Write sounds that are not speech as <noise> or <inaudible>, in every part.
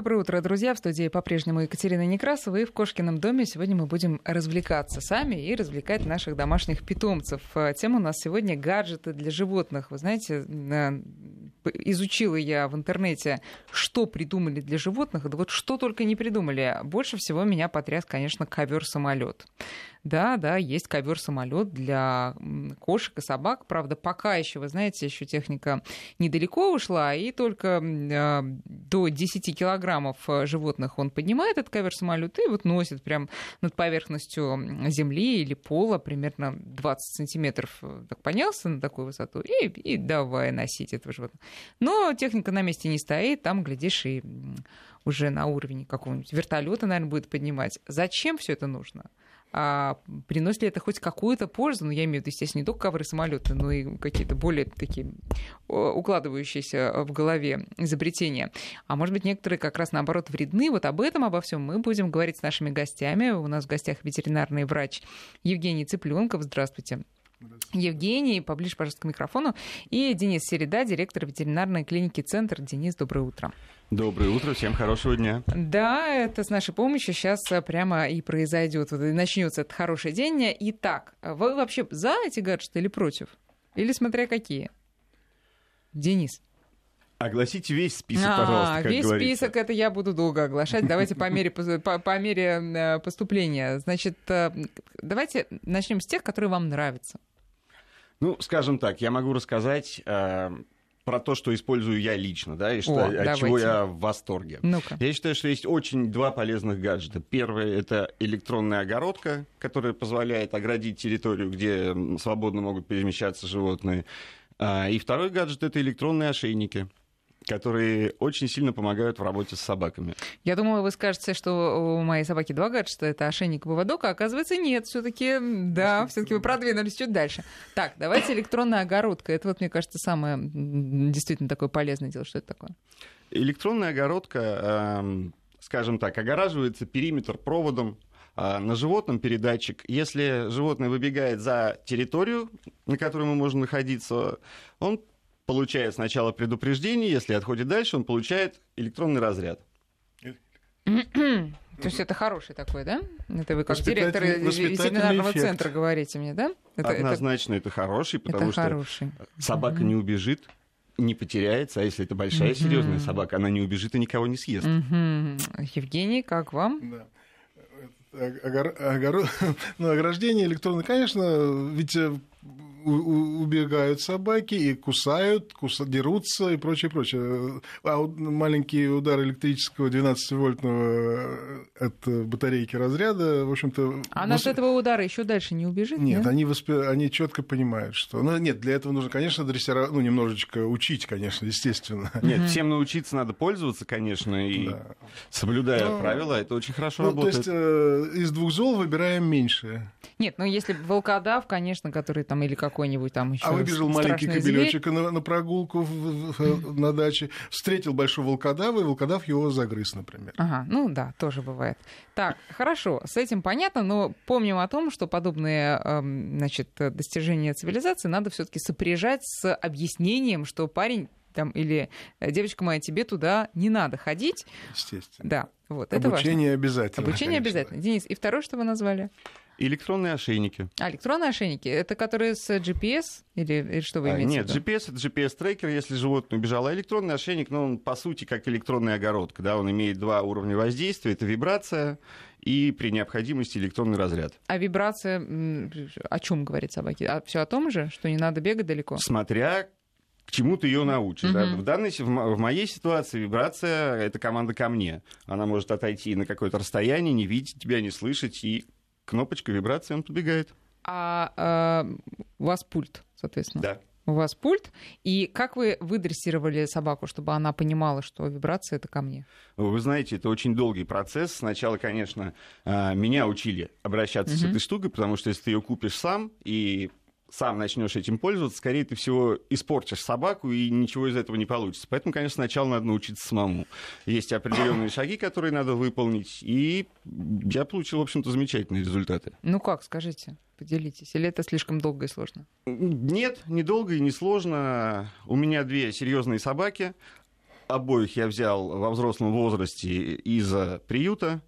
Доброе утро, друзья. В студии по-прежнему Екатерина Некрасова. И в Кошкином доме сегодня мы будем развлекаться сами и развлекать наших домашних питомцев. Э, тема у нас сегодня гаджеты для животных. Вы знаете, изучила я в интернете, что придумали для животных. Да вот что только не придумали. Больше всего меня потряс, конечно, ковер-самолет. Да, да, есть ковер-самолет для кошек и собак. Правда, пока еще, вы знаете, еще техника недалеко ушла, и только э, до 10 килограммов животных он поднимает этот ковер-самолет и вот носит прям над поверхностью земли или пола примерно 20 сантиметров. Э, так поднялся на такую высоту и, и давай носить этого животного. Но техника на месте не стоит, там, глядишь, и уже на уровень какого-нибудь вертолета, наверное, будет поднимать. Зачем все это нужно? А приносит ли это хоть какую-то пользу? Ну, я имею в виду, естественно, не только ковры самолеты, но и какие-то более такие укладывающиеся в голове изобретения. А может быть, некоторые как раз наоборот вредны. Вот об этом, обо всем мы будем говорить с нашими гостями. У нас в гостях ветеринарный врач Евгений Цыпленков. Здравствуйте. Евгений, поближе, пожалуйста, к микрофону. И Денис Середа, директор ветеринарной клиники «Центр». Денис, доброе утро. Доброе утро, всем хорошего дня. Да, это с нашей помощью сейчас прямо и произойдет. Вот и начнется этот хороший день. Итак, вы вообще за эти гаджеты или против? Или смотря какие? Денис. Огласите весь список, а, пожалуйста, как весь говорится. список это я буду долго оглашать. Давайте по мере, по, по мере э, поступления. Значит, э, давайте начнем с тех, которые вам нравятся. Ну, скажем так, я могу рассказать э, про то, что использую я лично, да, и что, О, от давайте. чего я в восторге. Ну-ка. Я считаю, что есть очень два полезных гаджета. Первый — это электронная огородка, которая позволяет оградить территорию, где свободно могут перемещаться животные. А, и второй гаджет — это электронные ошейники которые очень сильно помогают в работе с собаками. Я думала, вы скажете, что у моей собаки два гаджета, это ошейник и поводок, а оказывается нет, все таки да, все таки вы продвинулись чуть дальше. Так, давайте электронная огородка, это вот, мне кажется, самое действительно такое полезное дело, что это такое? Электронная огородка, эм, скажем так, огораживается периметр проводом, а, на животном передатчик. Если животное выбегает за территорию, на которой мы можем находиться, он получает сначала предупреждение, если отходит дальше, он получает электронный разряд. <coughs> То есть это хороший такой, да? Это вы как директор ветеринарного центра говорите мне, да? Это, Однозначно это, это хороший, потому это что хороший. собака не убежит, не потеряется, а если это большая серьезная собака, она не убежит и никого не съест. Евгений, как вам? Да огор... Огор... <laughs> ну, ограждение электронное, конечно, ведь э, убегают собаки и кусают, кус... дерутся и прочее, прочее. А маленький удар электрического 12-вольтного э, от батарейки разряда, в общем-то... Она вос... от этого удара еще дальше не убежит? Нет, нет? они, восп... они четко понимают, что... Ну, нет, для этого нужно, конечно, дрессировать, ну, немножечко учить, конечно, естественно. Нет, всем научиться надо пользоваться, конечно, и да. соблюдая Но... правила, это очень хорошо ну, работает. То есть э, из двух зол выбираем меньшее. Нет, ну если волкодав, конечно, который там или какой-нибудь там еще. А выбежал маленький кобелечек на, на прогулку в, в, на даче, встретил большой волкодава, и волкодав его загрыз, например. Ага, ну да, тоже бывает. Так, хорошо, с этим понятно, но помним о том, что подобные эм, значит, достижения цивилизации надо все-таки сопряжать с объяснением, что парень там, или девочка моя, тебе туда не надо ходить. Естественно. Да, вот, Обучение это важно. обязательно. Обучение конечно. обязательно. Денис, и второе, что вы назвали? Электронные ошейники. А, электронные ошейники. Это которые с GPS? Или, или что вы а, имеете Нет, в виду? GPS — это GPS-трекер, если животное убежало. А электронный ошейник, ну, он, по сути, как электронная огородка. Да? Он имеет два уровня воздействия. Это вибрация и при необходимости электронный разряд. А вибрация о чем говорит собаки? А все о том же, что не надо бегать далеко? Смотря к чему ты ее научишь. Uh-huh. Да? В, данной, в моей ситуации вибрация — это команда ко мне. Она может отойти на какое-то расстояние, не видеть тебя, не слышать, и кнопочка вибрации, он подбегает. А, а у вас пульт, соответственно? Да. У вас пульт. И как вы выдрессировали собаку, чтобы она понимала, что вибрация это ко мне? Вы знаете, это очень долгий процесс. Сначала, конечно, а, меня учили обращаться угу. с этой штукой, потому что если ты ее купишь сам и сам начнешь этим пользоваться, скорее ты всего испортишь собаку, и ничего из этого не получится. Поэтому, конечно, сначала надо научиться самому. Есть определенные шаги, которые надо выполнить, и я получил, в общем-то, замечательные результаты. Ну как, скажите, поделитесь, или это слишком долго и сложно? Нет, не долго и не сложно. У меня две серьезные собаки. обоих я взял во взрослом возрасте из приюта.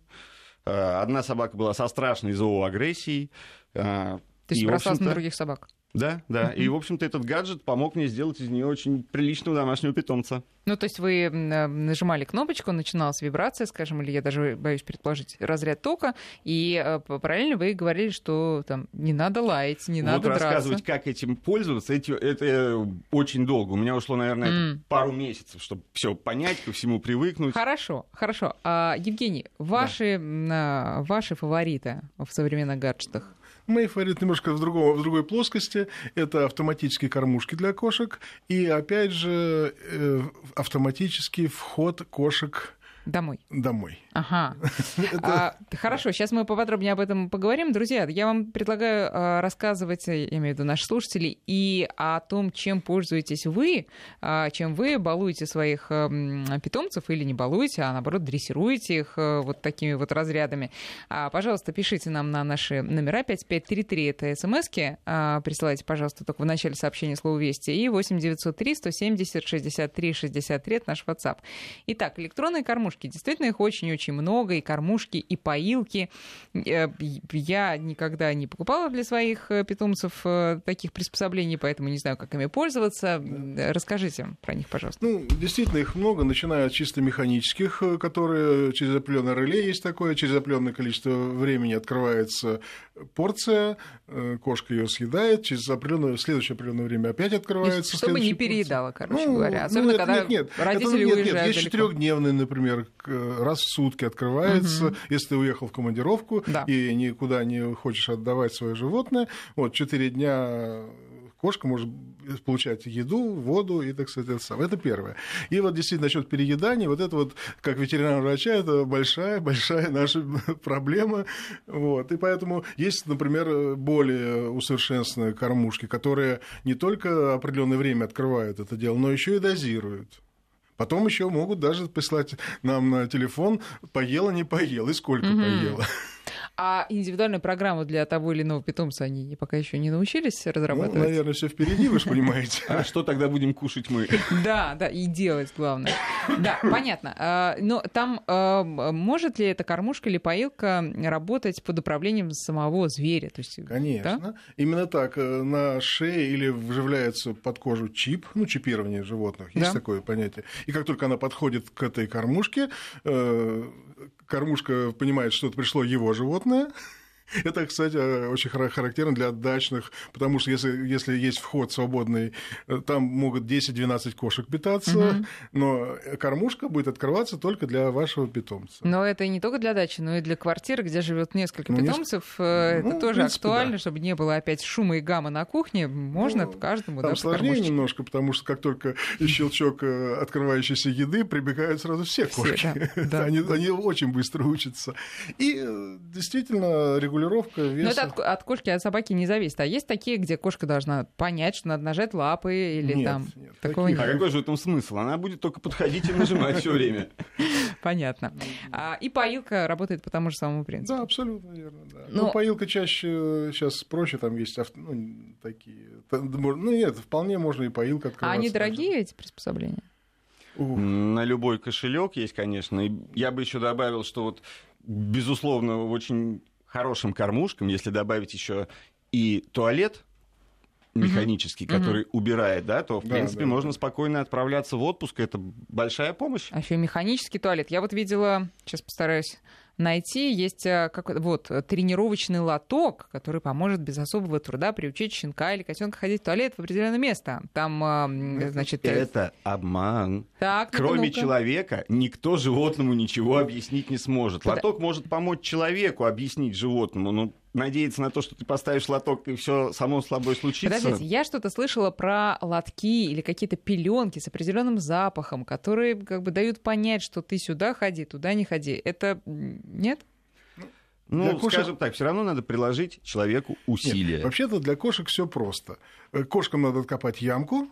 Одна собака была со страшной зооагрессией. То есть бросался на других собак? Да, да. И, в общем-то, этот гаджет помог мне сделать из нее очень приличного домашнего питомца. Ну, то есть вы э, нажимали кнопочку, начиналась вибрация, скажем, или я даже боюсь предположить, разряд тока, и э, параллельно вы говорили, что там не надо лаять, не вот надо драться. рассказывать, как этим пользоваться, эти, это очень долго. У меня ушло, наверное, mm. пару месяцев, чтобы все понять, ко всему привыкнуть. Хорошо, хорошо. А, Евгений, ваши, да. ваши фавориты в современных гаджетах? Мои фавориты немножко в, другом, в другой плоскости. Это автоматические кормушки для кошек. И, опять же, э, автоматический вход кошек Домой. Домой. Ага. <laughs> а, хорошо, сейчас мы поподробнее об этом поговорим. Друзья, я вам предлагаю а, рассказывать, я имею в виду наших слушателей, и о том, чем пользуетесь вы, а, чем вы балуете своих а, питомцев или не балуете, а наоборот дрессируете их а, вот такими вот разрядами. А, пожалуйста, пишите нам на наши номера 5533, это смски, а, присылайте, пожалуйста, только в начале сообщения слово «Вести», и 8903 170 63 63, это наш WhatsApp. Итак, электронные кормушки кормушки. Действительно, их очень-очень много, и кормушки, и поилки. Э, я никогда не покупала для своих э, питомцев э, таких приспособлений, поэтому не знаю, как ими пользоваться. Расскажите про них, пожалуйста. Ну, действительно, их много, начиная от чисто механических, которые через определенное реле есть такое, через определенное количество времени открывается порция, кошка ее съедает, через определенное, следующее определенное время опять открывается. Чтобы не переедала, короче ну, говоря. Особенно, ну, когда нет, нет, родители это, нет, уезжают нет, есть четырехдневный, например, раз в сутки открывается, угу. если ты уехал в командировку да. и никуда не хочешь отдавать свое животное. Вот, четыре дня кошка может получать еду, воду и, так сказать, это самое. Это первое. И вот действительно насчет переедания, вот это вот, как ветеринар врача, это большая-большая наша <laughs> проблема. Вот. И поэтому есть, например, более усовершенствованные кормушки, которые не только определенное время открывают это дело, но еще и дозируют. Потом еще могут даже прислать нам на телефон, поела, не поел, и сколько mm-hmm. поела. А индивидуальную программу для того или иного питомца они пока еще не научились разрабатывать? Ну, наверное, все впереди, вы же понимаете. <laughs> А что тогда будем кушать мы? <laughs> Да, да, и делать главное. Да, понятно. А, но там а, может ли эта кормушка или поилка работать под управлением самого зверя? То есть, Конечно. Именно так. Э, на шее или вживляется под кожу чип, ну, чипирование животных, есть такое понятие. И как только она подходит к этой кормушке, э, кормушка понимает, что это пришло его животное, né? <laughs> это, кстати, очень характерно для дачных, потому что если, если есть вход свободный, э, там могут 10-12 кошек питаться, угу. но кормушка будет открываться только для вашего питомца. Но это не только для дачи, но и для квартиры, где живет несколько ну, питомцев. Несколько... Это ну, тоже принципе, актуально, да. чтобы не было опять шума и гамма на кухне. Можно ну, каждому Там сложнее кормушечки. немножко, потому что как только <laughs> щелчок э, открывающейся еды, прибегают сразу все кошки. Все, да, да. <laughs> они, они очень быстро учатся. И э, действительно регулярно регулировка веса. Но это от, от кошки, от собаки не зависит. А есть такие, где кошка должна понять, что надо нажать лапы или нет, там... Нет, такого нет. А какой же в этом смысл? Она будет только подходить и нажимать все время. <laughs> Понятно. А, и поилка работает по тому же самому принципу. Да, абсолютно верно. Да. Но... Ну, поилка чаще сейчас проще, там есть авто, ну, такие. Ну, нет, вполне можно и поилка открывать. А они дорогие, эти приспособления? Ух. На любой кошелек есть, конечно. И я бы еще добавил, что вот безусловно, очень хорошим кормушкам, если добавить еще и туалет механический, mm-hmm. который mm-hmm. убирает, да, то, в да, принципе, да, можно да. спокойно отправляться в отпуск. Это большая помощь. А еще механический туалет. Я вот видела, сейчас постараюсь найти. Есть э, как, вот, тренировочный лоток, который поможет без особого труда приучить щенка или котенка ходить в туалет в определенное место. Там, э, значит... Э, Это обман. Так, Кроме ну человека никто животному ничего объяснить не сможет. Лоток может помочь человеку объяснить животному, но надеяться на то, что ты поставишь лоток, и все само с собой случится. Подождите, я что-то слышала про лотки или какие-то пеленки с определенным запахом, которые как бы дают понять, что ты сюда ходи, туда не ходи. Это нет? Ну, для кошек... скажем так, все равно надо приложить человеку усилия. Нет, вообще-то для кошек все просто. Э, кошкам надо откопать ямку,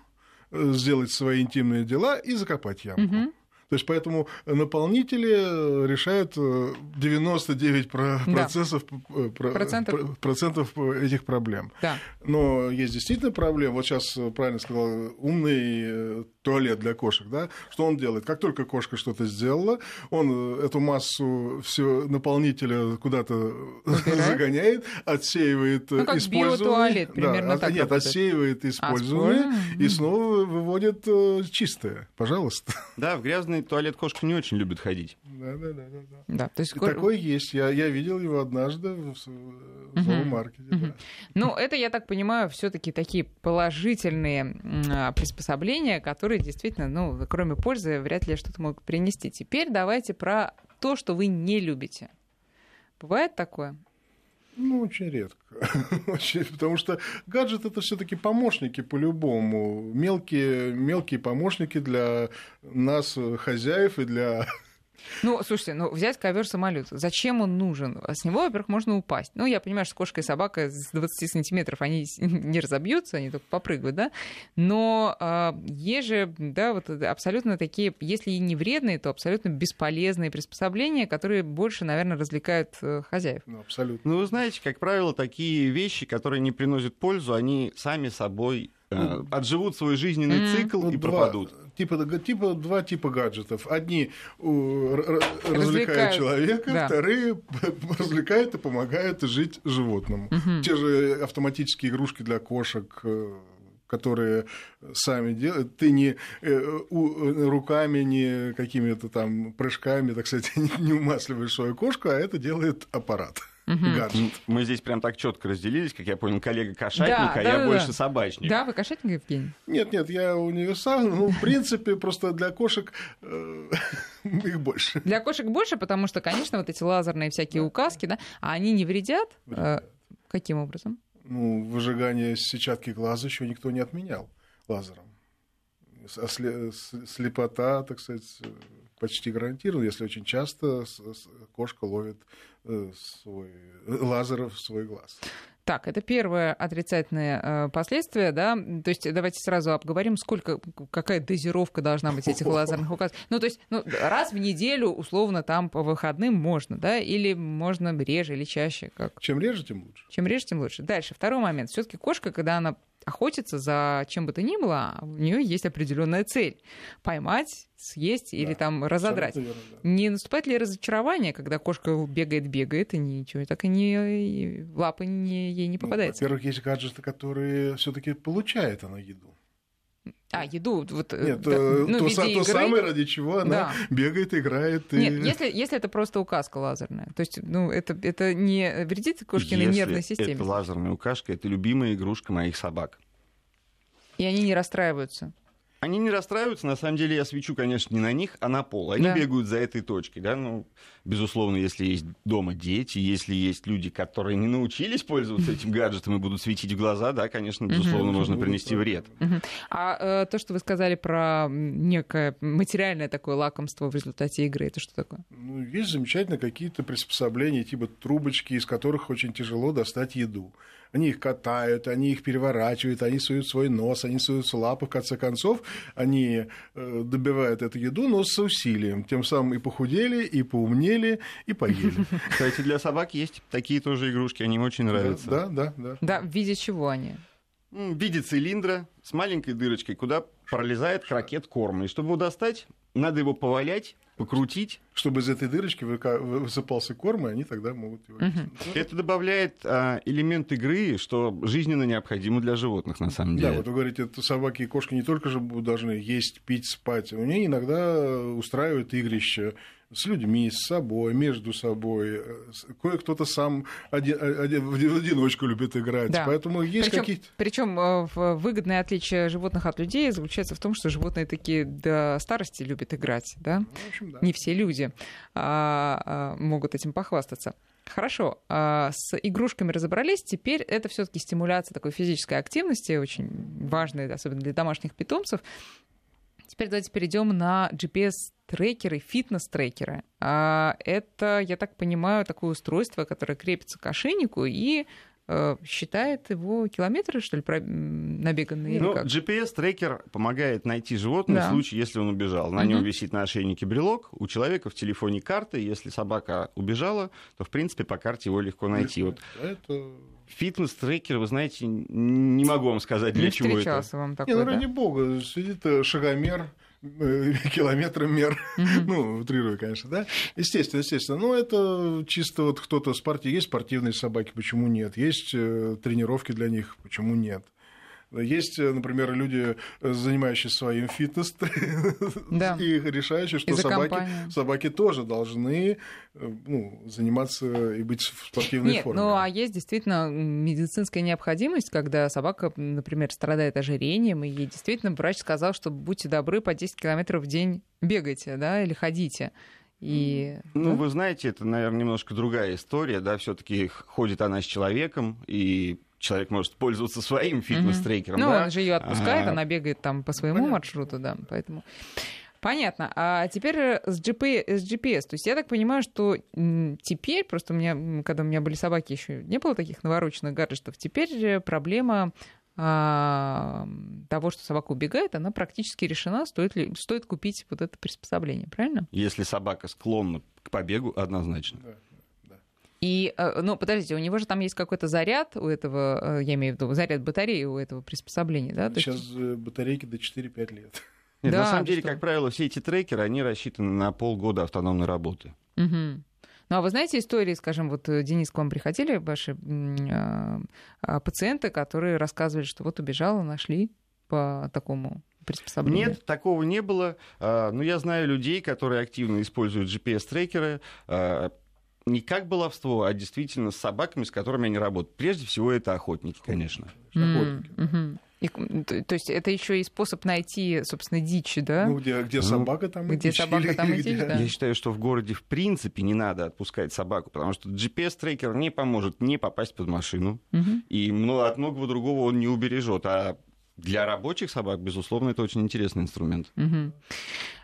э, сделать свои интимные дела и закопать ямку. Угу. То есть поэтому наполнители решают 99 процентов, да. процентов. процентов этих проблем. Да. Но есть действительно проблемы. Вот сейчас правильно сказал, умный туалет для кошек, да? Что он делает? Как только кошка что-то сделала, он эту массу все наполнителя куда-то загоняет, отсеивает ну, как использование. примерно да, так нет, работает. отсеивает использование а, и снова выводит э, чистое. Пожалуйста. Да, в грязный туалет кошка не очень любит ходить. Да, да, да, да. да то есть... Такой есть. Я, я видел его однажды в, Угу. Да. Ну, это, я так понимаю, все-таки такие положительные приспособления, которые действительно, ну, кроме пользы, вряд ли что-то могут принести. Теперь давайте про то, что вы не любите. Бывает такое? Ну, очень редко. <laughs> очень, потому что гаджет это все-таки помощники по-любому. Мелкие, мелкие помощники для нас, хозяев, и для ну, слушайте, ну взять ковер-самолет. Зачем он нужен? С него, во-первых, можно упасть. Ну, я понимаю, что кошка и собака с 20 сантиметров, они <laughs> не разобьются, они только попрыгают, да? Но э, есть же, да, вот абсолютно такие, если и не вредные, то абсолютно бесполезные приспособления, которые больше, наверное, развлекают э, хозяев. Ну, абсолютно. Ну, вы знаете, как правило, такие вещи, которые не приносят пользу, они сами собой ну, отживут свой жизненный mm-hmm. цикл ну, и два, пропадут. Типа, типа, два типа гаджетов. Одни развлекают, развлекают человека, да. вторые развлекают и помогают жить животному. Mm-hmm. Те же автоматические игрушки для кошек, э, которые сами делают. Ты не э, руками, не какими-то там прыжками, так сказать, <laughs> не умасливаешь свою кошку, а это делает аппарат угу. гаджет. Мы здесь прям так четко разделились, как я понял, коллега кошатник, да, а да, я да, больше да. собачник. Да, вы кошатник, Евгений? Нет, нет, я универсальный. Ну, в принципе, просто для кошек э, <laughs> их больше. Для кошек больше, потому что, конечно, вот эти лазерные всякие указки, да, а они не вредят? Э, каким образом? Ну, выжигание сетчатки глаза еще никто не отменял лазером. Слепота, так сказать, почти гарантирована, если очень часто кошка ловит э, свой лазер в свой глаз. Так, это первое отрицательное э, последствие, да. То есть давайте сразу обговорим, сколько, какая дозировка должна быть этих лазерных указов. Ну, то есть ну, раз в неделю, условно, там по выходным можно, да, или можно реже или чаще. Как? Чем реже, тем лучше. Чем реже, тем лучше. Дальше, второй момент. Все-таки кошка, когда она охотится за чем бы то ни было, у нее есть определенная цель поймать, съесть или да, там разодрать. Верно, да. Не наступает ли разочарование, когда кошка бегает, бегает и ничего, так и не и лапы не, ей не ну, попадается? Ну, во-первых, есть гаджеты, которые все-таки получает она еду. А, еду. Вот, э, Нет, да, э, ну, то, то игры... самое, ради чего она да. бегает, играет. И... Нет, если, если это просто указка лазерная. То есть, ну, это, это не вредит кошкиной если нервной системе. это лазерная указка, это любимая игрушка моих собак. И они не расстраиваются. Они не расстраиваются, на самом деле я свечу, конечно, не на них, а на пол. Они да. бегают за этой точкой, да, ну, безусловно, если есть дома дети, если есть люди, которые не научились пользоваться этим гаджетом и будут светить в глаза, да, конечно, безусловно, можно принести вред. А э, то, что вы сказали про некое материальное такое лакомство в результате игры, это что такое? Ну, есть замечательно какие-то приспособления, типа трубочки, из которых очень тяжело достать еду. Они их катают, они их переворачивают, они суют свой нос, они суют лапы, в конце концов, они э, добивают эту еду, но с усилием. Тем самым и похудели, и поумнели, и поели. <laughs> Кстати, для собак есть такие тоже игрушки, они им очень нравятся. Да, да, да. Да, в виде чего они? В виде цилиндра с маленькой дырочкой, куда пролезает крокет корма. И чтобы его достать, надо его повалять, покрутить. Чтобы из этой дырочки высыпался корм, и они тогда могут его... Угу. Это добавляет а, элемент игры, что жизненно необходимо для животных, на самом деле. Да, вот вы говорите, это собаки и кошки не только же должны есть, пить, спать, у них иногда устраивают игрища, с людьми, с собой, между собой. Кое-кто-то сам один, один, в одиночку любит играть. Да. Поэтому есть какие-то... Причем э, выгодное отличие животных от людей заключается в том, что животные такие до старости любят играть. Да? Ну, в общем, да. Не все люди а, а, могут этим похвастаться. Хорошо, а, с игрушками разобрались. Теперь это все-таки стимуляция такой физической активности, очень важная, особенно для домашних питомцев. Теперь давайте перейдем на GPS-трекеры, фитнес-трекеры. А, это, я так понимаю, такое устройство, которое крепится к ошейнику и считает его километры, что ли, набеганные? Ну, GPS-трекер помогает найти животное да. в случае, если он убежал. На угу. нем висит на ошейнике брелок, у человека в телефоне карта, если собака убежала, то, в принципе, по карте его легко найти. Вот. Это Фитнес-трекер, вы знаете, не могу вам сказать, для не чего это. Вам такой, не, ну, ради да? бога, сидит э, шагомер, э, <laughs> километромер, mm-hmm. ну, утрирую, конечно, да, естественно, естественно, но это чисто вот кто-то спортив, есть спортивные собаки, почему нет, есть э, тренировки для них, почему нет, есть, э, например, люди, э, занимающиеся своим фитнес <laughs> да. и решающие, что собаки, собаки тоже должны э, ну, заниматься и быть в спортивной Нет, форме. Ну а есть действительно медицинская необходимость, когда собака, например, страдает ожирением, и ей действительно врач сказал, что будьте добры, по 10 километров в день бегайте, да, или ходите. И, ну, да? вы знаете, это, наверное, немножко другая история, да, все-таки ходит она с человеком, и человек может пользоваться своим фитнес-трекером. Ну, да? он же ее отпускает, а... она бегает там по своему Понятно. маршруту, да, поэтому... Понятно. А теперь с GPS, с GPS. То есть я так понимаю, что теперь, просто у меня, когда у меня были собаки, еще не было таких навороченных гаджетов, теперь проблема а, того, что собака убегает, она практически решена, стоит ли стоит купить вот это приспособление, правильно? Если собака склонна к побегу, однозначно. Да. И, э, ну, подождите, у него же там есть какой-то заряд у этого, э, я имею в виду, заряд батареи у этого приспособления, да? Сейчас есть... Э, батарейки до 4-5 лет. Нет, да, на самом деле, что? как правило, все эти трекеры, они рассчитаны на полгода автономной работы. Угу. Ну, а вы знаете истории, скажем, вот, Денис, к вам приходили ваши э, пациенты, которые рассказывали, что вот убежала, нашли по такому приспособлению? Нет, такого не было. Но ну, я знаю людей, которые активно используют GPS-трекеры не как баловство, а действительно с собаками, с которыми они работают. Прежде всего, это охотники, конечно. Охотники. Mm-hmm. И, то есть это еще и способ найти, собственно, дичь, да? Ну, где, где ну, собака, там где и дичь. собака, там и дичь, да. Я считаю, что в городе в принципе не надо отпускать собаку, потому что GPS-трекер не поможет не попасть под машину, угу. и от многого другого он не убережет. А для рабочих собак, безусловно, это очень интересный инструмент. Угу.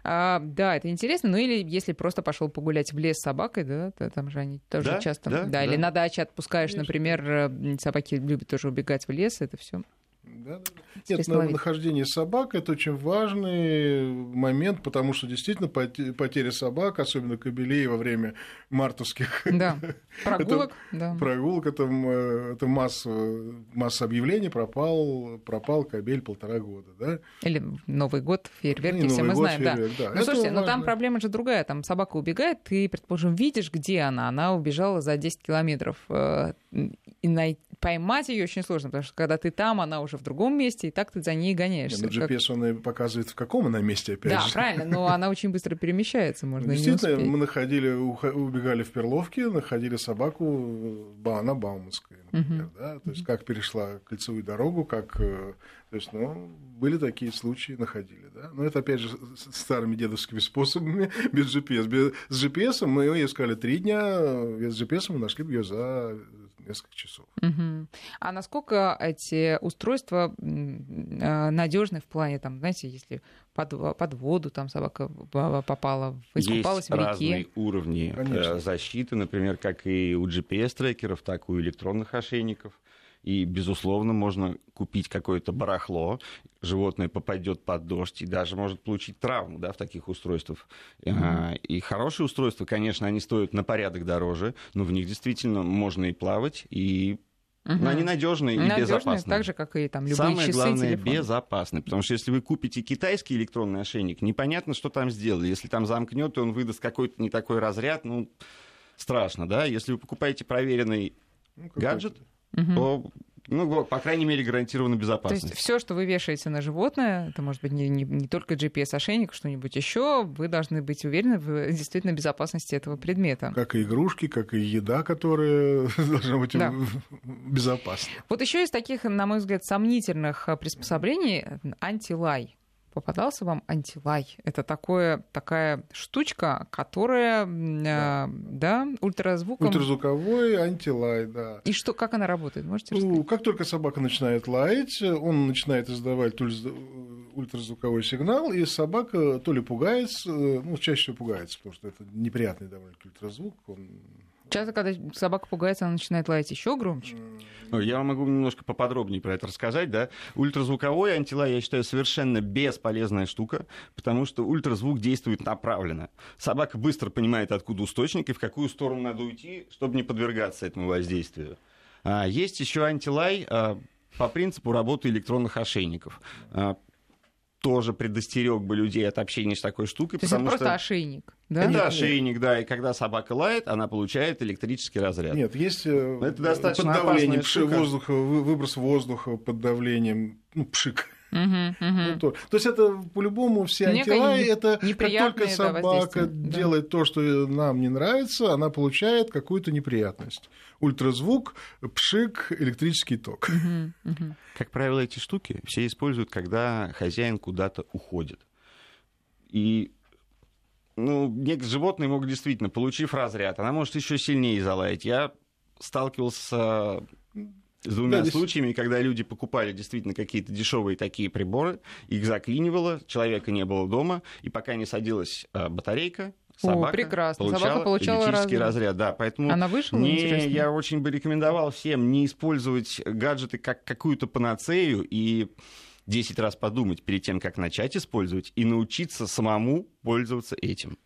А, да, это интересно. Ну или если просто пошел погулять в лес с собакой, да, то там же они тоже да, часто. Да, да, да, или на даче отпускаешь, Конечно. например, э, собаки любят тоже убегать в лес, это все. Да. Нет, на нахождение собак это очень важный момент, потому что действительно потеря собак, особенно кобелей во время мартовских да. <laughs> прогулок, это, да. прогулок, это, это масса, масса объявлений, пропал, пропал кобель полтора года. Да? Или Новый год, фейерверки, ну, все мы знаем. Фейерверк, да. Да. Ну, слушайте, важно. но там проблема же другая. Там собака убегает, ты, предположим, видишь, где она. Она убежала за 10 километров. Э, и найти поймать ее очень сложно, потому что когда ты там, она уже в другом месте, и так ты за ней гоняешься. Нет, ну, GPS как... он показывает, в каком она месте, опять да, же. Да, правильно, но <laughs> она очень быстро перемещается, можно Действительно, мы находили, убегали в Перловке, находили собаку на Бауманской, например, да, то есть как перешла кольцевую дорогу, как, э, то есть, ну, были такие случаи, находили, да, но это, опять же, старыми дедовскими способами, <laughs> без GPS. Без, с GPS мы ее искали три дня, без GPS мы нашли ее за несколько часов. Угу. А насколько эти устройства а, надежны в плане, там, знаете, если под, под воду там собака попала, искупалась Есть в реке? разные уровни э, Конечно. защиты, например, как и у GPS-трекеров, так и у электронных ошейников. И, безусловно, можно купить какое-то барахло, животное попадет под дождь и даже может получить травму да, в таких устройствах. Mm-hmm. И хорошие устройства, конечно, они стоят на порядок дороже, но в них действительно можно и плавать, и Угу. Но они надежные и безопасные. так же, как и там любые Самое часы, главное, телефон. безопасные. Потому что если вы купите китайский электронный ошейник, непонятно, что там сделали. Если там замкнет, и он выдаст какой-то не такой разряд, ну, страшно, да? Если вы покупаете проверенный ну, гаджет, угу. то ну, по крайней мере, гарантирована безопасность. То есть все, что вы вешаете на животное, это может быть не, не, не только GPS-ошейник, что-нибудь еще, вы должны быть уверены в действительно безопасности этого предмета. Как и игрушки, как и еда, которая <laughs> должна быть да. безопасна. Вот еще из таких, на мой взгляд, сомнительных приспособлений антилай попадался вам антилай. Это такое, такая штучка, которая, да, э, да ультразвуком... Ультразвуковой антилай, да. И что, как она работает, можете ну, рассказать? Как только собака начинает лаять, он начинает издавать ультразвуковой сигнал, и собака то ли пугается, ну, чаще всего пугается, потому что это неприятный довольно ультразвук, он Часто, когда собака пугается, она начинает лаять еще громче. Я вам могу немножко поподробнее про это рассказать. Да? Ультразвуковой антилай, я считаю, совершенно бесполезная штука, потому что ультразвук действует направленно. Собака быстро понимает, откуда источник и в какую сторону надо уйти, чтобы не подвергаться этому воздействию. А, есть еще антилай а, по принципу работы электронных ошейников а, тоже предостерег бы людей от общения с такой штукой. То есть это просто что... ошейник, да? Это нет, ошейник, нет. да, и когда собака лает, она получает электрический разряд. Нет, есть э, это достаточно под давлением воздуха, выброс воздуха под давлением, ну, пшик. Угу, угу. Ну, то. то есть это по-любому все антилаи, это как только собака да, делает да. то, что нам не нравится, она получает какую-то неприятность. Ультразвук, пшик, электрический ток. Угу, угу. Как правило, эти штуки все используют, когда хозяин куда-то уходит. И ну, некоторые животные могут действительно, получив разряд, она может еще сильнее залаять. Я сталкивался с двумя да, случаями, когда люди покупали действительно какие-то дешевые такие приборы, их заклинивало, человека не было дома, и пока не садилась а, батарейка, Собака О, прекрасно. Получала Собака получала электрический разряд. разряд. Да, поэтому Она вышла, не, я очень бы рекомендовал всем не использовать гаджеты как какую-то панацею и 10 раз подумать перед тем, как начать использовать, и научиться самому пользоваться этим.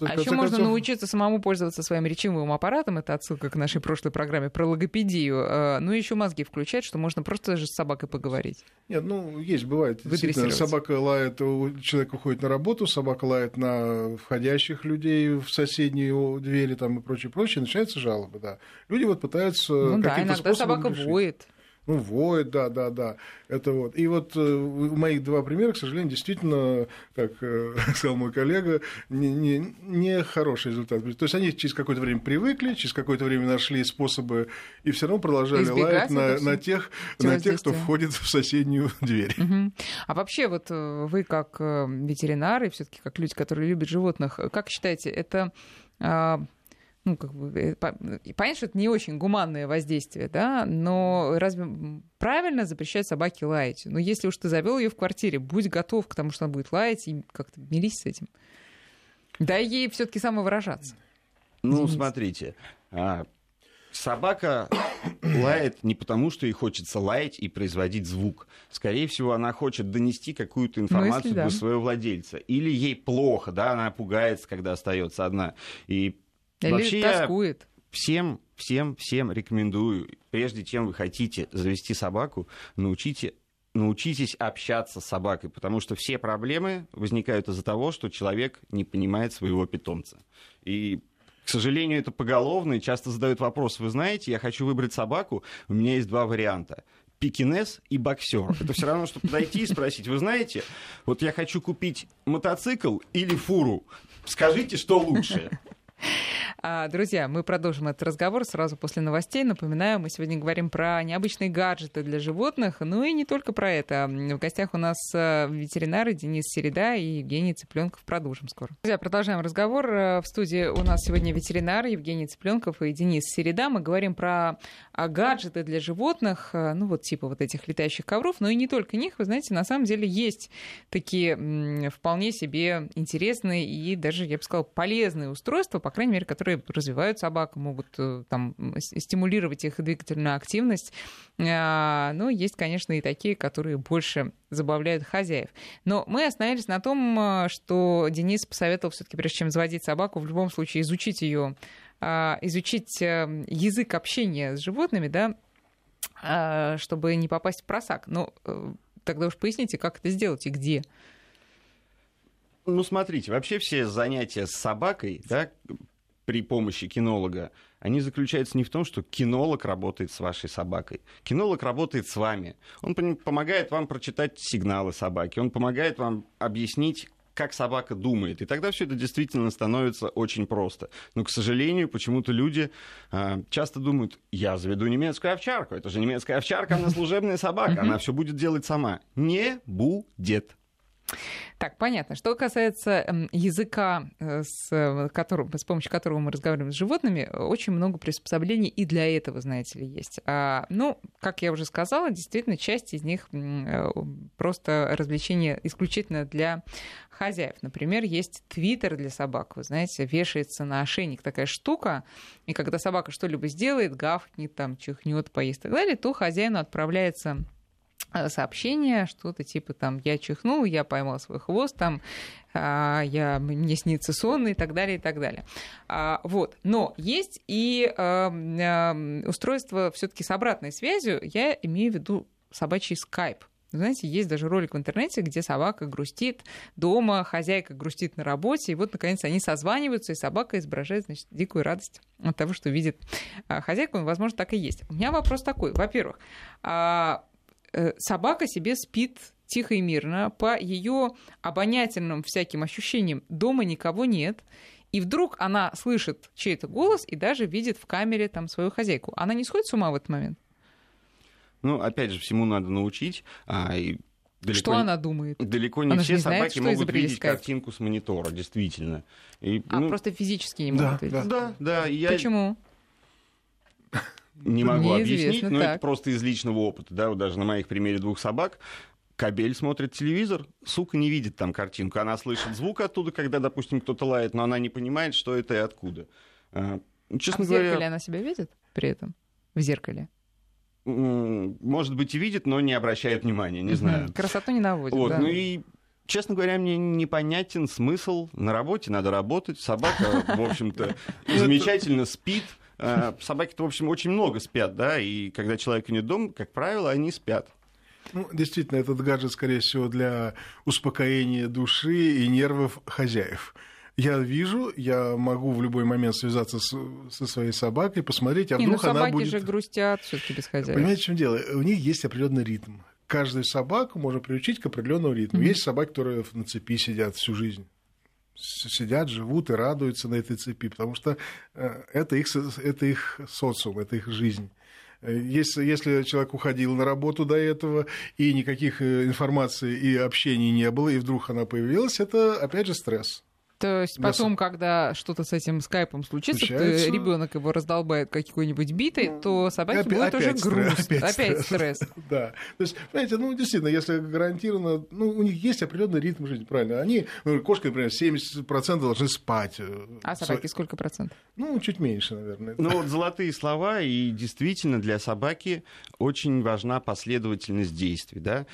А еще концов... можно научиться самому пользоваться своим речевым аппаратом. Это отсылка к нашей прошлой программе про логопедию. А, ну, еще мозги включать, что можно просто даже с собакой поговорить. Нет, ну, есть, бывает. Собака лает, человек уходит на работу, собака лает на входящих людей в соседние двери там и прочее, прочее, начинаются жалобы, да. Люди вот пытаются ну, да, иногда собака решить. воет. Ну, воет, да, да, да. Это вот. И вот э, у моих два примера, к сожалению, действительно, как э, <laughs> сказал мой коллега, не, не, не хороший результат. То есть они через какое-то время привыкли, через какое-то время нашли способы и все равно продолжали лаять на, на тех, на тех, кто входит в соседнюю <laughs> дверь. Угу. А вообще, вот э, вы как ветеринары, все-таки как люди, которые любят животных, как считаете, это а, ну, как бы, э, понятно, что это не очень гуманное воздействие, да, но разве правильно запрещать собаке лаять? Но если уж ты завел ее в квартире, будь готов к тому, что она будет лаять, и как-то мирись с этим. Дай ей все-таки самовыражаться. Ну, Извините. смотрите, а, собака лает не потому, что ей хочется лаять и производить звук. Скорее всего, она хочет донести какую-то информацию Мысли, да. до своего владельца. Или ей плохо, да, она пугается, когда остается одна. И или Вообще тоскует. Всем, всем, всем рекомендую, прежде чем вы хотите завести собаку, научите научитесь общаться с собакой, потому что все проблемы возникают из-за того, что человек не понимает своего питомца. И к сожалению, это поголовно, и часто задают вопрос, вы знаете, я хочу выбрать собаку, у меня есть два варианта пекинес и боксер. Это все равно, что подойти и спросить, вы знаете, вот я хочу купить мотоцикл или фуру, скажите, что лучше. А, друзья, мы продолжим этот разговор сразу после новостей. Напоминаю, мы сегодня говорим про необычные гаджеты для животных, ну и не только про это. В гостях у нас э, ветеринары Денис Середа и Евгений Цыпленков. Продолжим скоро. Друзья, продолжаем разговор. Э, в студии у нас сегодня ветеринар Евгений Цыпленков и Денис Середа. Мы говорим про а, гаджеты для животных, э, ну вот типа вот этих летающих ковров, но и не только них. Вы знаете, на самом деле есть такие вполне себе интересные и даже, я бы сказала, полезные устройства, по крайней мере, которые развивают собак, могут э, там стимулировать их двигательную активность. А, но есть, конечно, и такие, которые больше забавляют хозяев. Но мы остановились на том, э, что Денис посоветовал все-таки, прежде чем заводить собаку, в любом случае изучить ее, а, изучить э, язык общения с животными, да, а, чтобы не попасть в просак. Но тогда уж поясните, как это сделать и где. Ну, смотрите, вообще все занятия с собакой, да, при помощи кинолога, они заключаются не в том, что кинолог работает с вашей собакой. Кинолог работает с вами. Он помогает вам прочитать сигналы собаки, он помогает вам объяснить, как собака думает. И тогда все это действительно становится очень просто. Но, к сожалению, почему-то люди э, часто думают, я заведу немецкую овчарку. Это же немецкая овчарка, она <laughs> служебная собака, она все будет делать сама. Не будет. Так, понятно. Что касается эм, языка, э, с, которым, с помощью которого мы разговариваем с животными, очень много приспособлений и для этого, знаете ли, есть. А, ну, как я уже сказала, действительно, часть из них э, просто развлечения исключительно для хозяев. Например, есть твиттер для собак, вы знаете, вешается на ошейник такая штука, и когда собака что-либо сделает, гавкнет, там, чихнет, поест и так далее, то хозяину отправляется Э, сообщение, что-то типа там «я чихнул, я поймал свой хвост», там а, я, «мне снится сон» и так далее, и так далее. А, вот. Но есть и а, устройство все таки с обратной связью, я имею в виду собачий скайп. Знаете, есть даже ролик в интернете, где собака грустит дома, хозяйка грустит на работе, и вот, наконец, они созваниваются, и собака изображает, значит, дикую радость от того, что видит хозяйку. Возможно, так и есть. У меня вопрос такой. Во-первых, Э, собака себе спит тихо и мирно, по ее обонятельным всяким ощущениям дома никого нет, и вдруг она слышит чей-то голос и даже видит в камере там свою хозяйку. Она не сходит с ума в этот момент? Ну, опять же, всему надо научить. А, и Далеко, что она думает? Далеко не она все не собаки знает, могут видеть скайп. картинку с монитора, действительно. И, а ну, просто физически не могут да, видеть? Да, да. Я... Почему? Не могу объяснить, но так. это просто из личного опыта. Да, вот даже на моих примере двух собак Кабель смотрит телевизор, сука не видит там картинку. Она слышит звук оттуда, когда, допустим, кто-то лает, но она не понимает, что это и откуда. А, Честно а в говоря, зеркале она себя видит при этом? В зеркале? может быть, и видит, но не обращает внимания, не знаю. Красоту не наводит, Вот, да. ну и Честно говоря, мне непонятен смысл. На работе надо работать. Собака, в общем-то, <laughs> замечательно спит. А, Собаки-то, в общем, очень много спят, да, и когда человека нет дома, как правило, они спят. Ну, действительно, этот гаджет, скорее всего, для успокоения души и нервов хозяев. Я вижу, я могу в любой момент связаться с, со своей собакой, посмотреть, а Не, ну вдруг она собаки будет... же грустят все таки без хозяев. Понимаете, в чем дело? У них есть определенный ритм. Каждую собаку можно приучить к определенному ритму. Мгм. Есть собаки, которые на цепи сидят всю жизнь. Сидят, живут и радуются на этой цепи, потому что э, это их, это их социум, это их жизнь. Э, Если, если человек уходил на работу до этого, и никаких э, информации и общений не было, и вдруг она появилась, это опять же стресс. То есть потом, когда что-то с этим скайпом случится, Случается. ребенок его раздолбает какой-нибудь битой, то собаке Опя- будет уже опять стресс, грустно. опять Опять стресс. стресс. <laughs> Да. То есть, понимаете, ну, действительно, если гарантированно, ну, у них есть определенный ритм жизни, правильно. Они, ну, кошки, например, 70% должны спать. А собаки сколько процентов? Ну, чуть меньше, наверное. Ну вот <laughs> золотые слова, и действительно для собаки очень важна последовательность действий, да.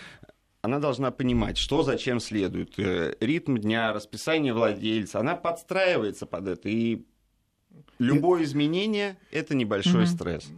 Она должна понимать, что зачем следует, э, ритм дня, расписание владельца. Она подстраивается под это, и любое изменение – это небольшой стресс.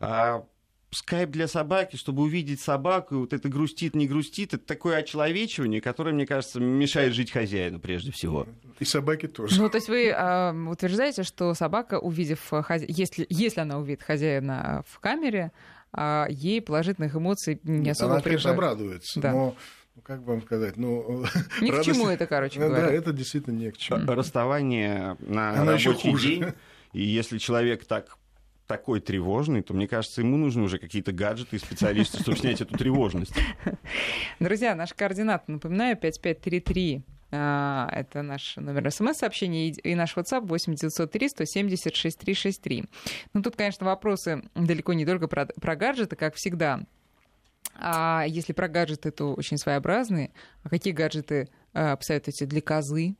А скайп для собаки, чтобы увидеть собаку, вот это грустит, не грустит, это такое очеловечивание, которое, мне кажется, мешает жить хозяину прежде всего. И собаки тоже. Ну, то есть вы а, утверждаете, что собака, увидев, а, хозя- если, если она увидит хозяина в камере, а, ей положительных эмоций не Нет, особо она, конечно, прибавит. обрадуется, Да. но, ну, как вам сказать, ну... <laughs> Ни к чему это, короче Да, говоря. это действительно не к чему. расставание на ещё рабочий день. И если человек так такой тревожный, то, мне кажется, ему нужны уже какие-то гаджеты и специалисты, чтобы снять эту тревожность. <laughs> Друзья, наш координат, напоминаю, 5533. А, Это наш номер смс-сообщения и наш WhatsApp 8903 170 6363. Ну, тут, конечно, вопросы далеко не только про, про гаджеты, как всегда. А если про гаджеты, то очень своеобразные. А какие гаджеты а, посоветуете для козы?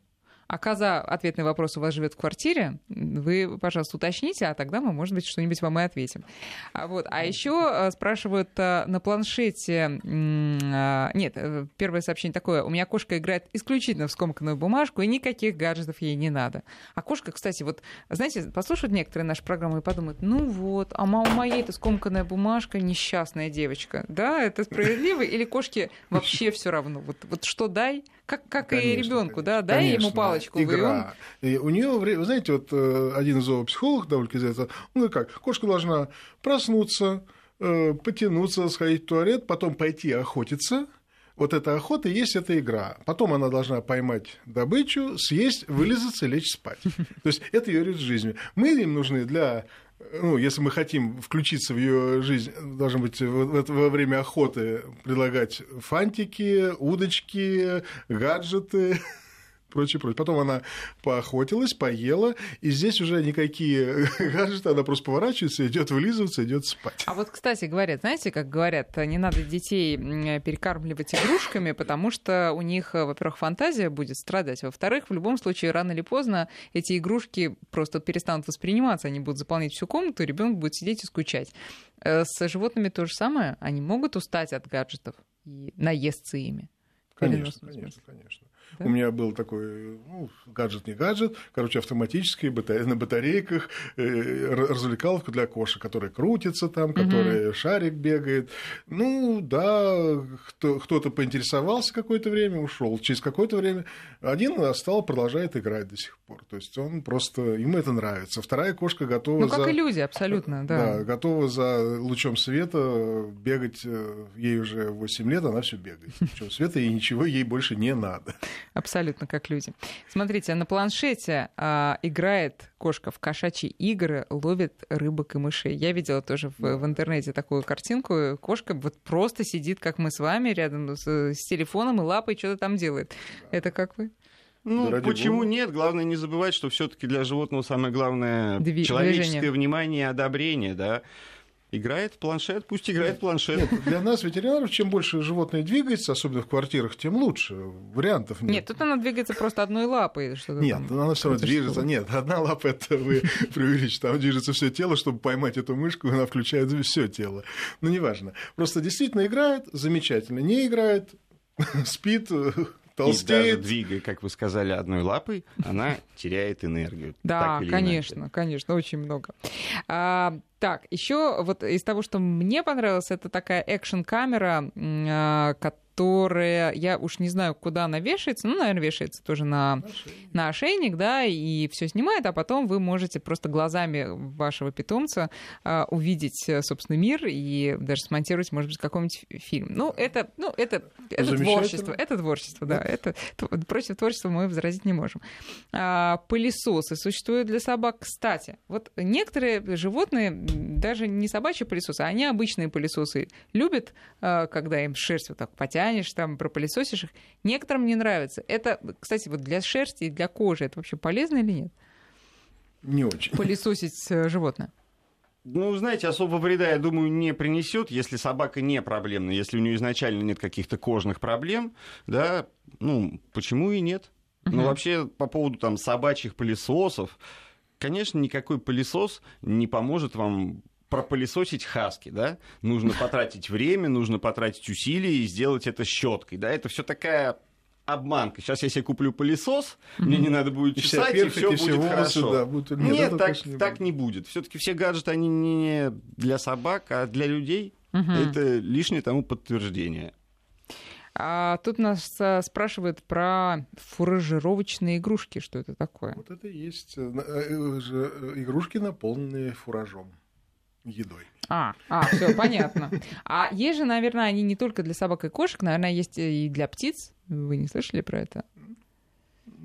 А коза, ответный вопрос, у вас живет в квартире, вы, пожалуйста, уточните, а тогда мы, может быть, что-нибудь вам и ответим. А, вот. а еще спрашивают а, на планшете... а, Нет, э, первое сообщение такое. У меня кошка играет исключительно в скомканную бумажку, и никаких гаджетов ей не надо. А кошка, кстати, вот, знаете, послушают некоторые наши программы и подумают, ну вот, а у моей-то скомканная бумажка, несчастная девочка. Да, это справедливо? Или кошке вообще все равно? Вот, вот что дай, как, как и Конечно, ребенку, да, конечно, дай ему палочку, и он Игра. И у нее, вы знаете, вот э, один из зоопсихологов довольно известный, он говорит как, кошка должна проснуться, э, потянуться, сходить в туалет, потом пойти охотиться, вот эта охота и есть эта игра. Потом она должна поймать добычу, съесть, вылезаться, лечь спать. То есть это ее ритм жизни. Мы им нужны для ну, если мы хотим включиться в ее жизнь, должно быть во время охоты предлагать фантики, удочки, гаджеты, прочее, прочее. Потом она поохотилась, поела, и здесь уже никакие <laughs> гаджеты, она просто поворачивается, идет вылизываться, идет спать. А вот, кстати, говорят, знаете, как говорят, не надо детей перекармливать игрушками, потому что у них, во-первых, фантазия будет страдать, во-вторых, в любом случае, рано или поздно эти игрушки просто перестанут восприниматься, они будут заполнять всю комнату, ребенок будет сидеть и скучать. Э, с животными то же самое, они могут устать от гаджетов и наесться ими. Конечно, конечно, конечно. Да? У меня был такой, ну, гаджет не гаджет, короче, автоматический, на батарейках, э, развлекаловка для кошек, которая крутится там, угу. которая шарик бегает. Ну, да, кто, кто-то поинтересовался какое-то время, ушел. Через какое-то время один стал, продолжает играть до сих пор. То есть он просто, ему это нравится. Вторая кошка готова Ну, как за... и люди, абсолютно, да. Да, готова за лучом света бегать, э, ей уже 8 лет, она все бегает. Лучом света, и ничего ей больше не надо. Абсолютно как люди. Смотрите, на планшете а, играет кошка в кошачьи игры, ловит рыбок и мышей. Я видела тоже в, в интернете такую картинку. Кошка вот просто сидит, как мы с вами, рядом с, с телефоном и лапой что-то там делает. Это как вы? Ну, да почему Бога. нет? Главное не забывать, что все-таки для животного самое главное Дви- человеческое движение. внимание и одобрение, да. Играет планшет, пусть играет планшет. Нет, для нас, ветеринаров, чем больше животное двигается, особенно в квартирах, тем лучше. Вариантов нет. Нет, тут она двигается просто одной лапой. Что нет, там, она все равно движется. Что? Нет, одна лапа это вы <laughs> преувеличите. Там движется все тело, чтобы поймать эту мышку, она включает все тело. Ну, неважно. Просто действительно играет замечательно. Не играет, <laughs> спит, толстеет. И даже двигая, как вы сказали, одной лапой, она теряет энергию. Да, конечно, конечно, очень много. А, так, еще вот из того, что мне понравилось, это такая экшн-камера, а, которая, я уж не знаю, куда она вешается, ну, наверное, вешается тоже на, на, ошейник. на ошейник, да, и все снимает, а потом вы можете просто глазами вашего питомца а, увидеть, э, собственно, мир и даже смонтировать, может быть, какой-нибудь фильм. Ну, это, ну, это, это творчество, это творчество, да, это против творчества мы возразить не можем. А, пылесосы существуют для собак, кстати. Вот некоторые животные, даже не собачьи пылесосы, а они обычные пылесосы любят, а, когда им шерсть вот так потянешь, там, пропылесосишь их. Некоторым не нравится. Это, кстати, вот для шерсти и для кожи это вообще полезно или нет? Не очень. Пылесосить э, животное. Ну, знаете, особо вреда, я думаю, не принесет, если собака не проблемная, если у нее изначально нет каких-то кожных проблем, да, ну, почему и нет? Uh-huh. Ну, вообще, по поводу там собачьих пылесосов, конечно, никакой пылесос не поможет вам пропылесосить хаски, да, нужно потратить время, нужно потратить усилия и сделать это щеткой, да, это все такая обманка. Сейчас я себе куплю пылесос, mm-hmm. мне не надо будет чесать, и все будет волосы, хорошо. Да, будут... Нет, Нет так, не так не будет. Все-таки все гаджеты, они не для собак, а для людей. Mm-hmm. Это лишнее тому подтверждение. А тут нас а, спрашивают про фуражировочные игрушки. Что это такое? Вот это и есть э, э, игрушки, наполненные фуражом едой. А, а, все понятно. А есть же, наверное, они не только для собак и кошек, наверное, есть и для птиц. Вы не слышали про это?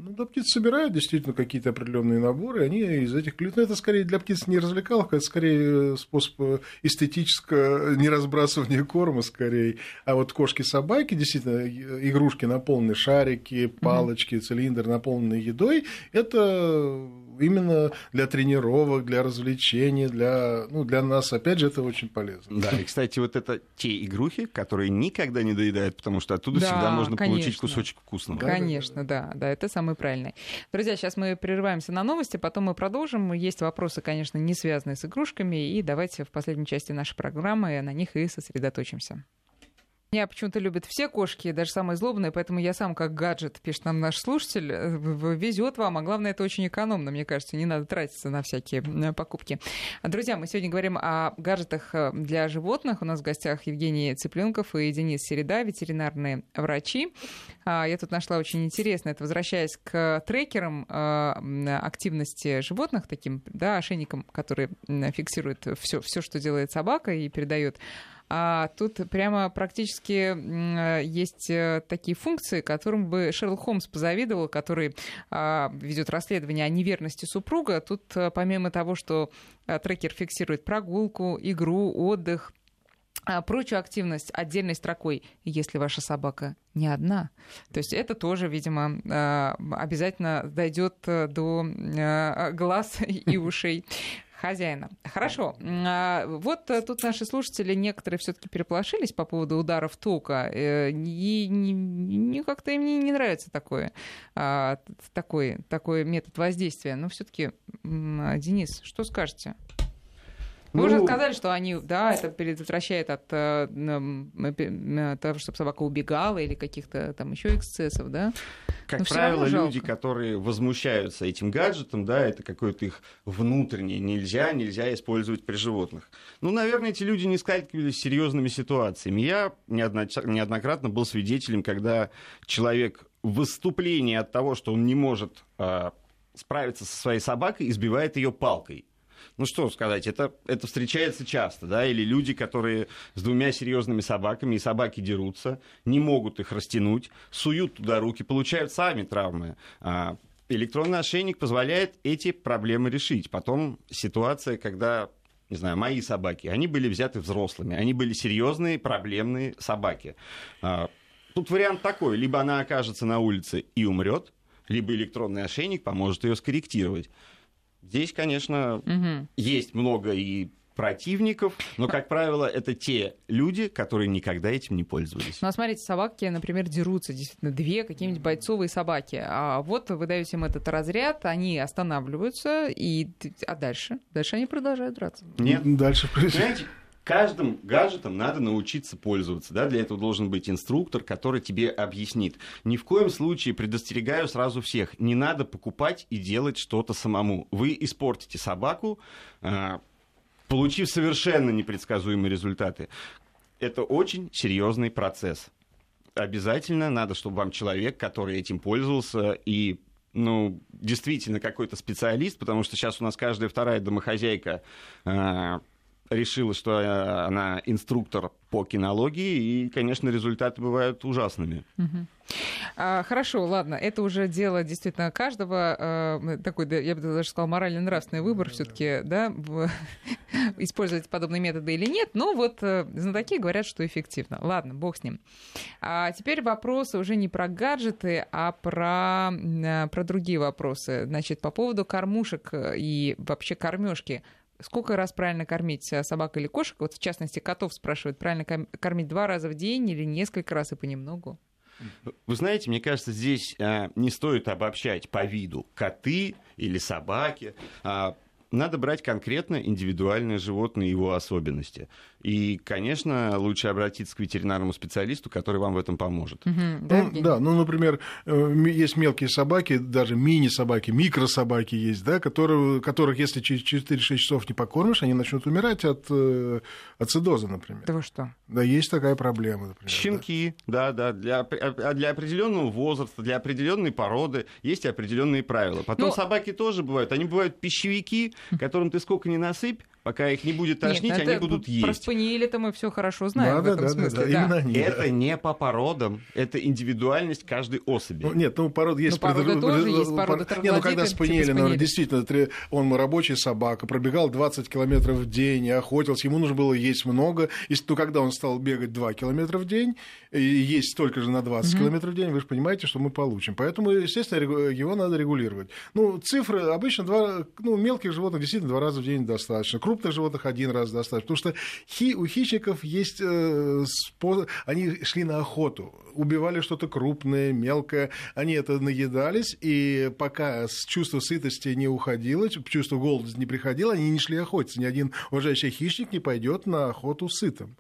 Ну, да, птицы собирают действительно какие-то определенные наборы, они из этих клюют. Но это скорее для птиц не развлекаловка, это скорее способ эстетического неразбрасывания корма, скорее. А вот кошки-собаки, действительно, игрушки, наполненные шарики, палочки, mm-hmm. цилиндр, наполненные едой, это именно для тренировок, для развлечений, для, ну, для нас, опять же, это очень полезно. Да, и, кстати, вот это те игрухи, которые никогда не доедают, потому что оттуда да, всегда можно конечно. получить кусочек вкусного. Конечно, да, да, это самое правильное. Друзья, сейчас мы прерываемся на новости, потом мы продолжим. Есть вопросы, конечно, не связанные с игрушками, и давайте в последней части нашей программы на них и сосредоточимся. Меня почему-то любят все кошки, даже самые злобные, поэтому я сам как гаджет, пишет нам наш слушатель, э, везет вам, а главное, это очень экономно, мне кажется, не надо тратиться на всякие э, покупки. Друзья, мы сегодня говорим о гаджетах э, для животных. У нас в гостях Евгений Цыпленков и Денис Середа, ветеринарные врачи. А, я тут нашла очень интересно, это возвращаясь к трекерам активности животных, таким да, ошейникам, которые фиксируют все, все, что делает собака и передает А тут прямо практически есть э, такие функции, которым бы Шерлок Холмс позавидовал, который а, ведет расследование о неверности супруга. Тут э, помимо того, что э, трекер фиксирует прогулку, игру, отдых, а прочую активность отдельной строкой, если ваша собака не одна. То есть это тоже, видимо, обязательно дойдет до глаз <laughs> и ушей хозяина. Хорошо. А, вот э, тут наши слушатели некоторые все-таки переполошились по поводу ударов тока. Э, и как-то им не нравится такое, а, такой, такой метод воздействия. Но все-таки, Денис, что скажете? Вы ну, уже сказали, что они, да, это предотвращает от э, того, чтобы собака убегала или каких-то там еще эксцессов, да? Как Но правило, люди, которые возмущаются этим гаджетом, да, это какое-то их внутреннее нельзя, нельзя использовать при животных. Ну, наверное, эти люди не сталкивались с серьезными ситуациями. Я неоднократно был свидетелем, когда человек в выступлении от того, что он не может э, справиться со своей собакой, избивает ее палкой ну что сказать, это, это встречается часто, да, или люди, которые с двумя серьезными собаками, и собаки дерутся, не могут их растянуть, суют туда руки, получают сами травмы. А электронный ошейник позволяет эти проблемы решить. Потом ситуация, когда не знаю, мои собаки, они были взяты взрослыми, они были серьезные, проблемные собаки. А, тут вариант такой, либо она окажется на улице и умрет, либо электронный ошейник поможет ее скорректировать. Здесь, конечно, угу. есть много и противников, но, как правило, это те люди, которые никогда этим не пользовались. Ну, а смотрите, собаки, например, дерутся, действительно, две какие-нибудь бойцовые собаки. А вот вы даете им этот разряд, они останавливаются, и... а дальше? Дальше они продолжают драться. Нет. Дальше. Знаете, каждым гаджетом надо научиться пользоваться. Да? Для этого должен быть инструктор, который тебе объяснит. Ни в коем случае предостерегаю сразу всех. Не надо покупать и делать что-то самому. Вы испортите собаку, а, получив совершенно непредсказуемые результаты. Это очень серьезный процесс. Обязательно надо, чтобы вам человек, который этим пользовался и ну, действительно какой-то специалист, потому что сейчас у нас каждая вторая домохозяйка а, решила, что э, она инструктор по кинологии, и, конечно, результаты бывают ужасными. А, хорошо, ладно, это уже дело действительно каждого, э, такой, я бы даже сказала, морально-нравственный выбор все-таки, да, <laughs> использовать подобные методы или нет, но вот э, знатоки говорят, что эффективно. Ладно, бог с ним. А теперь вопросы уже не про гаджеты, а про, про другие вопросы. Значит, по поводу кормушек и вообще кормежки сколько раз правильно кормить э, собак или кошек? Вот в частности, котов спрашивают, правильно кормить два раза в день или несколько раз и понемногу? Вы знаете, мне кажется, здесь а, не стоит обобщать по виду коты или собаки. А, надо брать конкретно индивидуальное животное и его особенности. И, конечно, лучше обратиться к ветеринарному специалисту, который вам в этом поможет. Угу, да, ну, да, ну, например, э, есть мелкие собаки, даже мини-собаки, микрособаки есть, да, которые, которых, если через 4-6 часов не покормишь, они начнут умирать от э, ацидоза, например. Да вы что? Да, есть такая проблема, например. Щенки, да, да, да для, а для определенного возраста, для определенной породы есть определенные правила. Потом ну, собаки тоже бывают. Они бывают пищевики, которым ты сколько ни насыпь, пока их не будет тошнить, Нет, они будут есть. Про спаниели-то мы все хорошо знаем да, в этом да, смысле. Да, да, Именно они, это да. не по породам, это индивидуальность каждой особи. Ну, нет, ну порода есть. Ну, порода тоже есть, порода пор... Нет, ну когда спаниели, типа наверное, действительно, он рабочая собака, пробегал 20 километров в день, охотился, ему нужно было есть много. И то, когда он стал бегать 2 километра в день, и есть столько же на 20 угу. километров в день, вы же понимаете, что мы получим. Поэтому, естественно, его надо регулировать. Ну, цифры обычно два, ну, мелких животных действительно два раза в день достаточно, крупных животных один раз достаточно. Потому что хи, у хищников есть э, способ... Они шли на охоту, убивали что-то крупное, мелкое. Они это наедались, и пока с чувства сытости не уходило, чувство голода не приходило, они не шли охотиться. Ни один уважающий хищник не пойдет на охоту сытым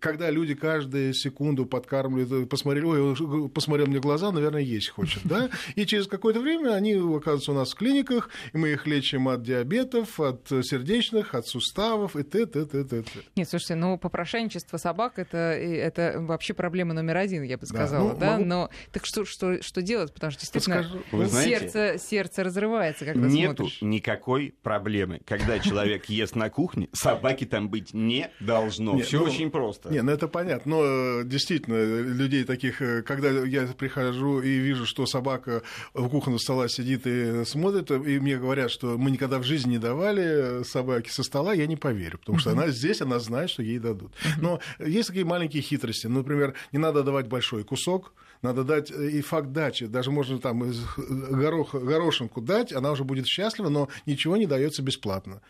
когда люди каждую секунду подкармливают, посмотрели, ой, посмотрел мне глаза, наверное, есть хочет, да, и через какое-то время они оказываются у нас в клиниках, и мы их лечим от диабетов, от сердечных, от суставов, и т, т, т, т, т. Нет, слушайте, ну, попрошайничество собак это, это вообще проблема номер один, я бы сказала, да, ну, да? Могу... но так что, что, что делать, потому что действительно Вы знаете, сердце, сердце разрывается, когда Нету смотришь. никакой проблемы, когда человек ест на кухне, собаки там быть не должно. Все ну, очень просто просто. Не, ну это понятно. Но э, действительно, людей таких, э, когда я прихожу и вижу, что собака в кухонном стола сидит и смотрит, и мне говорят, что мы никогда в жизни не давали собаке со стола, я не поверю. Потому что она здесь, она знает, что ей дадут. Но есть такие маленькие хитрости. Например, не надо давать большой кусок, надо дать э, и факт дачи. Даже можно там горох, горошинку дать, она уже будет счастлива, но ничего не дается бесплатно.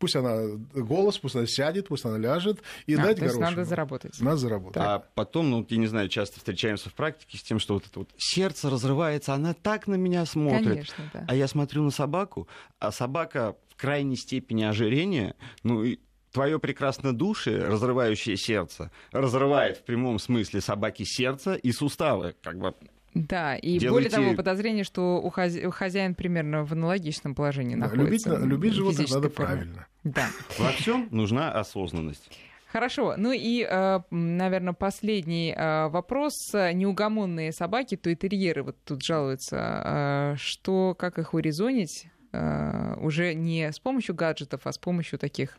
Пусть она голос, пусть она сядет, пусть она ляжет, и а, дать то горошину. надо заработать. Надо заработать. А потом, ну, я не знаю, часто встречаемся в практике с тем, что вот это вот сердце разрывается, она так на меня смотрит. Конечно, да. А я смотрю на собаку, а собака в крайней степени ожирения, ну, и твое прекрасное душе, разрывающее сердце, разрывает в прямом смысле собаки сердце и суставы. Как бы да, и Делайте... более того, подозрение, что у хозяин примерно в аналогичном положении да, находится. Любить, любить животных надо форме. правильно. Да. Во всем нужна осознанность. Хорошо. Ну и, э, наверное, последний э, вопрос. Неугомонные собаки, то и терьеры вот тут жалуются. Э, что, как их урезонить? Уже не с помощью гаджетов, а с помощью таких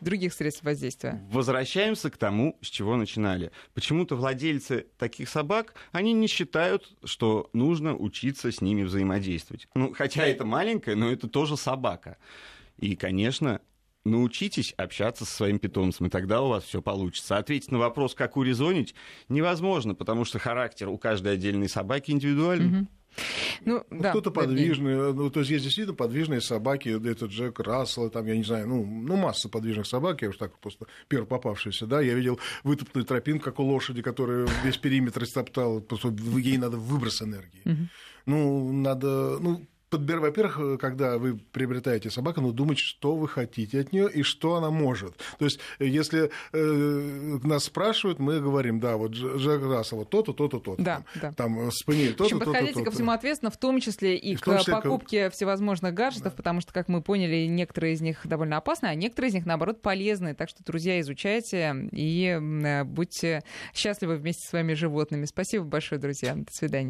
других средств воздействия. Возвращаемся к тому, с чего начинали. Почему-то владельцы таких собак, они не считают, что нужно учиться с ними взаимодействовать. Ну, хотя это маленькая, но это тоже собака. И, конечно, научитесь общаться со своим питомцем, и тогда у вас все получится. Ответить на вопрос, как урезонить, невозможно, потому что характер у каждой отдельной собаки индивидуальный. Угу. Ну, ну да, кто-то подвижный, ну, то есть есть действительно подвижные собаки, это Джек Рассел, там, я не знаю, ну, ну масса подвижных собак, я уж так просто первый попавшийся, да, я видел вытоптанную тропинку, как у лошади, которая весь периметр истоптала, просто ей надо выброс энергии. Ну, надо, ну, подбир, во-первых, э, когда вы приобретаете собаку, ну, думать, что вы хотите от нее и что она может. То есть, э, если э, нас спрашивают, мы говорим, да, вот Джек Рассел, вот то-то, то-то, то-то. Да, там, да. Там спаниель, то-то, то-то, подходите то-то, ко всему ответственно, в том числе и, и к числе покупке к... всевозможных гаджетов, да. потому что, как мы поняли, некоторые из них довольно опасны, а некоторые из них, наоборот, полезны. Так что, друзья, изучайте и будьте счастливы вместе с своими животными. Спасибо большое, друзья. До свидания.